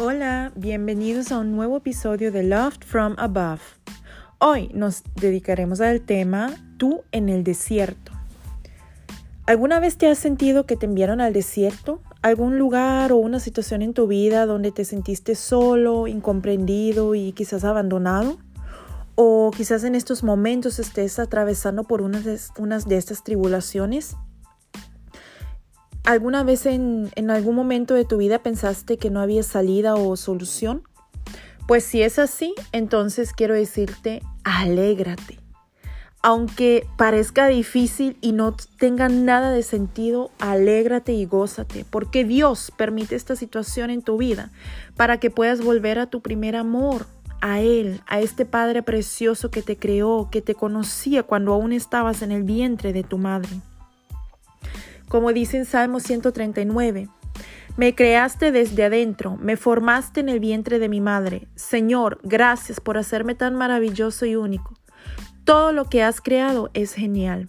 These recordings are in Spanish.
Hola, bienvenidos a un nuevo episodio de Loved from Above. Hoy nos dedicaremos al tema Tú en el desierto. ¿Alguna vez te has sentido que te enviaron al desierto? ¿Algún lugar o una situación en tu vida donde te sentiste solo, incomprendido y quizás abandonado? ¿O quizás en estos momentos estés atravesando por unas de, unas de estas tribulaciones? ¿Alguna vez en, en algún momento de tu vida pensaste que no había salida o solución? Pues si es así, entonces quiero decirte, alégrate. Aunque parezca difícil y no tenga nada de sentido, alégrate y gózate, porque Dios permite esta situación en tu vida para que puedas volver a tu primer amor, a Él, a este Padre precioso que te creó, que te conocía cuando aún estabas en el vientre de tu madre. Como dice en Salmo 139, me creaste desde adentro, me formaste en el vientre de mi madre. Señor, gracias por hacerme tan maravilloso y único. Todo lo que has creado es genial.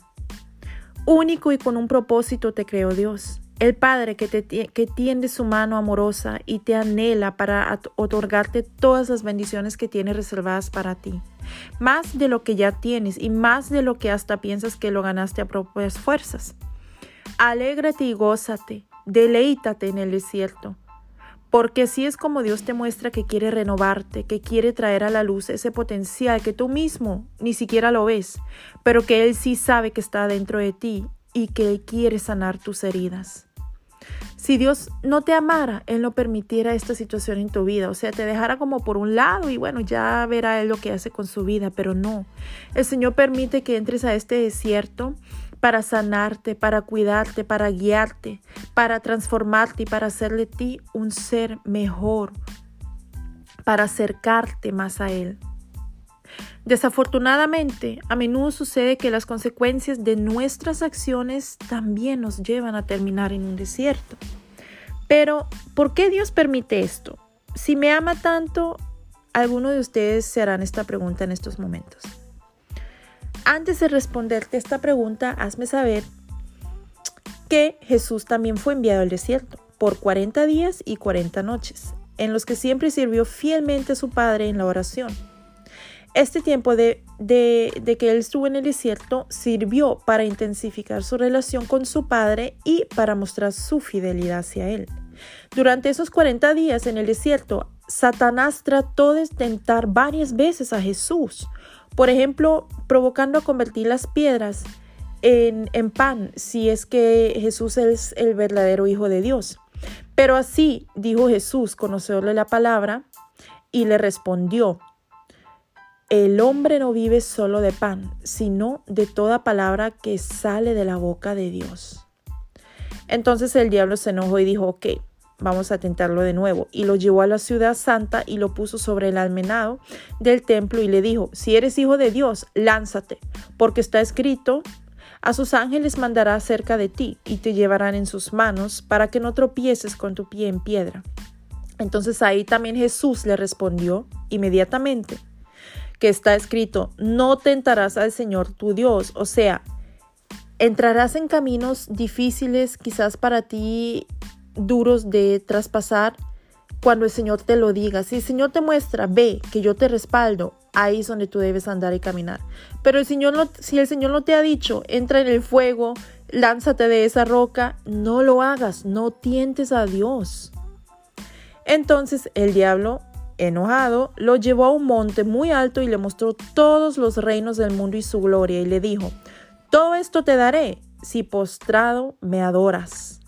Único y con un propósito te creó Dios. El Padre que, te, que tiende su mano amorosa y te anhela para otorgarte todas las bendiciones que tiene reservadas para ti. Más de lo que ya tienes y más de lo que hasta piensas que lo ganaste a propias fuerzas. Alégrate y gózate, deleítate en el desierto, porque así es como Dios te muestra que quiere renovarte, que quiere traer a la luz ese potencial que tú mismo ni siquiera lo ves, pero que Él sí sabe que está dentro de ti y que quiere sanar tus heridas. Si Dios no te amara, Él no permitiera esta situación en tu vida, o sea, te dejara como por un lado y bueno, ya verá Él lo que hace con su vida, pero no. El Señor permite que entres a este desierto para sanarte, para cuidarte, para guiarte, para transformarte y para hacer de ti un ser mejor, para acercarte más a Él. Desafortunadamente, a menudo sucede que las consecuencias de nuestras acciones también nos llevan a terminar en un desierto. Pero, ¿por qué Dios permite esto? Si me ama tanto, algunos de ustedes se harán esta pregunta en estos momentos. Antes de responderte esta pregunta, hazme saber que Jesús también fue enviado al desierto por 40 días y 40 noches, en los que siempre sirvió fielmente a su Padre en la oración. Este tiempo de, de, que él estuvo en el desierto sirvió para intensificar su relación con su Padre y para mostrar su fidelidad hacia él. Durante esos 40 días en el desierto, Satanás trató de tentar varias veces a Jesús, por ejemplo, provocando a convertir las piedras en, en, pan, si es que Jesús es el verdadero Hijo de Dios. Pero así dijo Jesús, conocerle la palabra, y le respondió, el hombre no vive solo de pan, sino de toda palabra que sale de la boca de Dios. Entonces el diablo se enojó y dijo, ok, Vamos a tentarlo de nuevo. Y lo llevó a la ciudad santa y lo puso sobre el almenado del templo y le dijo, si eres hijo de Dios, lánzate, porque está escrito, a sus ángeles mandará cerca de ti y te llevarán en sus manos para que no tropieces con tu pie en piedra. Entonces ahí también Jesús le respondió inmediatamente que está escrito, no tentarás al Señor tu Dios, o sea, entrarás en caminos difíciles quizás para ti duros de traspasar cuando el Señor te lo diga. Si el Señor te muestra, ve que yo te respaldo, ahí es donde tú debes andar y caminar. Pero el Señor no, si el Señor no te ha dicho, entra en el fuego, lánzate de esa roca, no lo hagas, no tientes a Dios. Entonces el diablo, enojado, lo llevó a un monte muy alto y le mostró todos los reinos del mundo y su gloria y le dijo, todo esto te daré si postrado me adoras.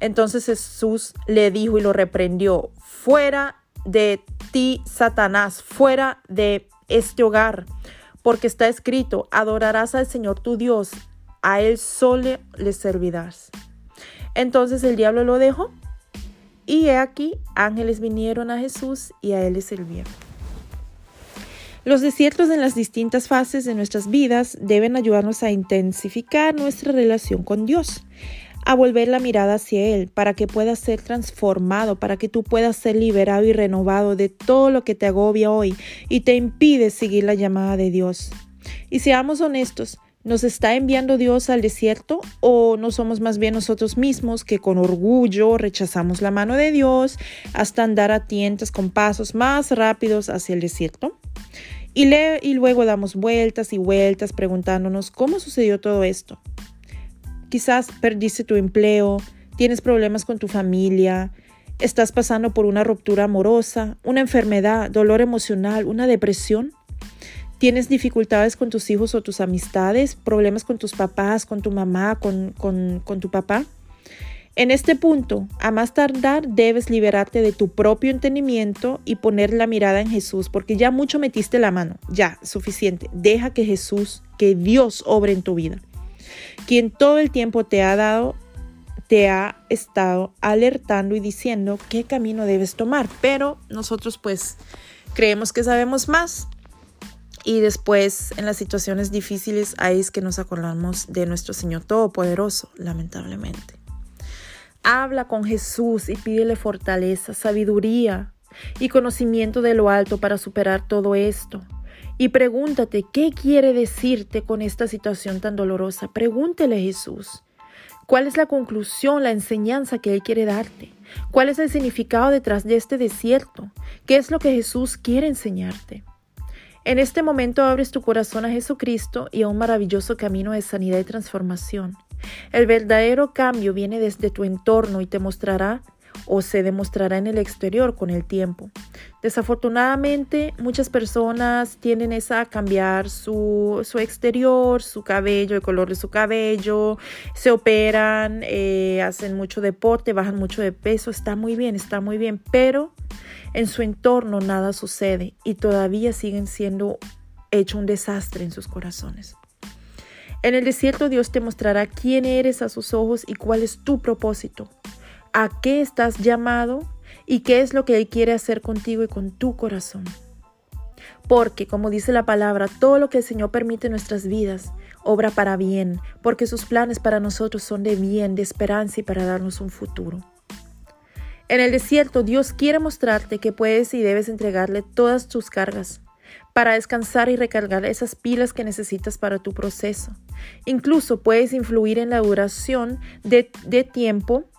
Entonces Jesús le dijo y lo reprendió, fuera de ti, Satanás, fuera de este hogar, porque está escrito, adorarás al Señor tu Dios, a Él solo le servirás. Entonces el diablo lo dejó y he aquí, ángeles vinieron a Jesús y a Él le sirvieron. Los desiertos en las distintas fases de nuestras vidas deben ayudarnos a intensificar nuestra relación con Dios a volver la mirada hacia Él para que puedas ser transformado, para que tú puedas ser liberado y renovado de todo lo que te agobia hoy y te impide seguir la llamada de Dios. Y seamos honestos, ¿Nos está enviando Dios al desierto o no somos más bien nosotros mismos que con orgullo rechazamos la mano de Dios hasta andar a tientas con pasos más rápidos hacia el desierto? Y, y luego damos vueltas y vueltas preguntándonos cómo sucedió todo esto. Quizás perdiste tu empleo, tienes problemas con tu familia, estás pasando por una ruptura amorosa, una enfermedad, dolor emocional, una depresión. ¿Tienes dificultades con tus hijos o tus amistades? ¿Problemas con tus papás, con tu mamá, con, con, tu papá? En este punto, a más tardar, debes liberarte de tu propio entendimiento y poner la mirada en Jesús, porque ya mucho metiste la mano, ya, suficiente. Deja que Jesús, que Dios obre en tu vida, quien todo el tiempo te ha dado, te ha estado alertando y diciendo qué camino debes tomar, pero nosotros pues creemos que sabemos más y después, en las situaciones difíciles, ahí es que nos acordamos de nuestro Señor Todopoderoso, lamentablemente. Habla con Jesús y pídele fortaleza, sabiduría y conocimiento de lo alto para superar todo esto. Y pregúntate, ¿qué quiere decirte con esta situación tan dolorosa? Pregúntele a Jesús. ¿Cuál es la conclusión, la enseñanza que Él quiere darte? ¿Cuál es el significado detrás de este desierto? ¿Qué es lo que Jesús quiere enseñarte? En este momento abres tu corazón a Jesucristo y a un maravilloso camino de sanidad y transformación. El verdadero cambio viene desde tu entorno y te mostrará o se demostrará en el exterior con el tiempo. Desafortunadamente, muchas personas tienden a cambiar su, exterior, su cabello, el color de su cabello, se operan, eh, hacen mucho deporte, bajan mucho de peso, está muy bien, está muy bien, pero en su entorno nada sucede y todavía siguen siendo hecho un desastre en sus corazones. En el desierto Dios te mostrará quién eres a sus ojos y cuál es tu propósito, a qué estás llamado y qué es lo que Él quiere hacer contigo y con tu corazón. Porque, como dice la palabra, todo lo que el Señor permite en nuestras vidas obra para bien, porque sus planes para nosotros son de bien, de esperanza y para darnos un futuro. En el desierto Dios quiere mostrarte que puedes y debes entregarle todas tus cargas para descansar y recargar esas pilas que necesitas para tu proceso. Incluso puedes influir en la duración de, tiempo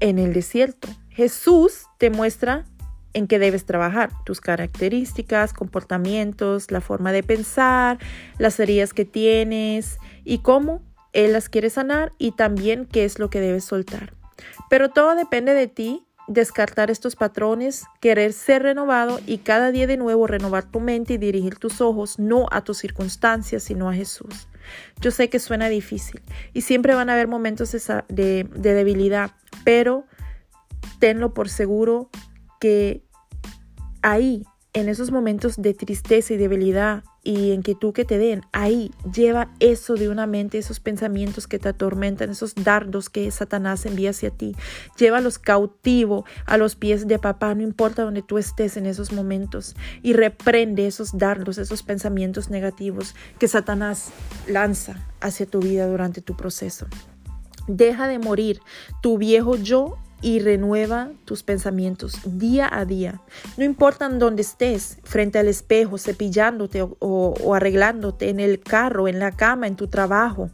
en el desierto. Jesús te muestra en qué debes trabajar, tus características, comportamientos, la forma de pensar, las heridas que tienes y cómo Él las quiere sanar y también qué es lo que debes soltar. Pero todo depende de ti descartar estos patrones, querer ser renovado y cada día de nuevo renovar tu mente y dirigir tus ojos no a tus circunstancias, sino a Jesús. Yo sé que suena difícil y siempre van a haber momentos de, de debilidad, pero tenlo por seguro que ahí, en esos momentos de tristeza y debilidad, y en que tú que te den, ahí lleva eso de una mente, esos pensamientos que te atormentan, esos dardos que Satanás envía hacia ti. Llévalos cautivo a los pies de papá, no importa donde tú estés en esos momentos, y reprende esos dardos, esos pensamientos negativos que Satanás lanza hacia tu vida durante tu proceso. Deja de morir tu viejo yo y renueva tus pensamientos día a día. No importa dónde estés, frente al espejo, cepillándote o, o, arreglándote, en el carro, en la cama, en tu trabajo.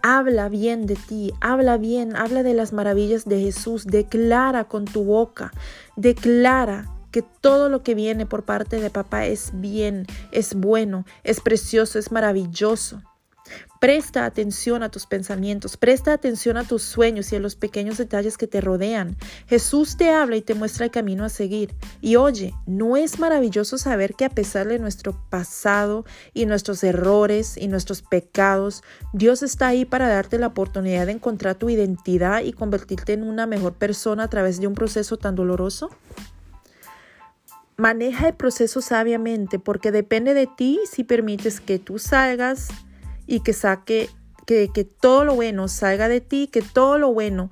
Habla bien de ti, habla bien, habla de las maravillas de Jesús, declara con tu boca, declara que todo lo que viene por parte de papá es bien, es bueno, es precioso, es maravilloso. Presta atención a tus pensamientos, presta atención a tus sueños y a los pequeños detalles que te rodean. Jesús te habla y te muestra el camino a seguir. Y oye, ¿no es maravilloso saber que a pesar de nuestro pasado y nuestros errores y nuestros pecados, Dios está ahí para darte la oportunidad de encontrar tu identidad y convertirte en una mejor persona a través de un proceso tan doloroso? Maneja el proceso sabiamente porque depende de ti si permites que tú salgas y que saque, que, que todo lo bueno salga de ti, que todo lo bueno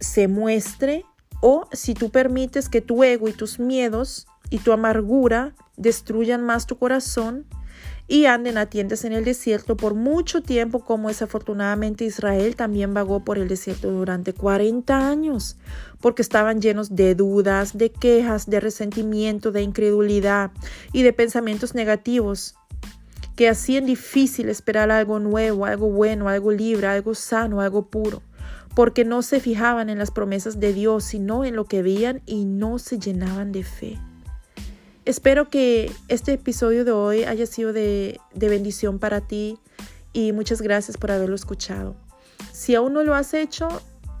se muestre, o si tú permites que tu ego y tus miedos y tu amargura destruyan más tu corazón y anden a tiendas en el desierto por mucho tiempo, como desafortunadamente Israel también vagó por el desierto durante 40 años, porque estaban llenos de dudas, de quejas, de resentimiento, de incredulidad y de pensamientos negativos que hacían difícil esperar algo nuevo, algo bueno, algo libre, algo sano, algo puro, porque no se fijaban en las promesas de Dios, sino en lo que veían y no se llenaban de fe. Espero que este episodio de hoy haya sido de, de bendición para ti y muchas gracias por haberlo escuchado. Si aún no lo has hecho,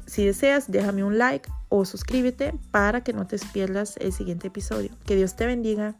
si deseas, déjame un like o suscríbete para que no te pierdas el siguiente episodio. Que Dios te bendiga.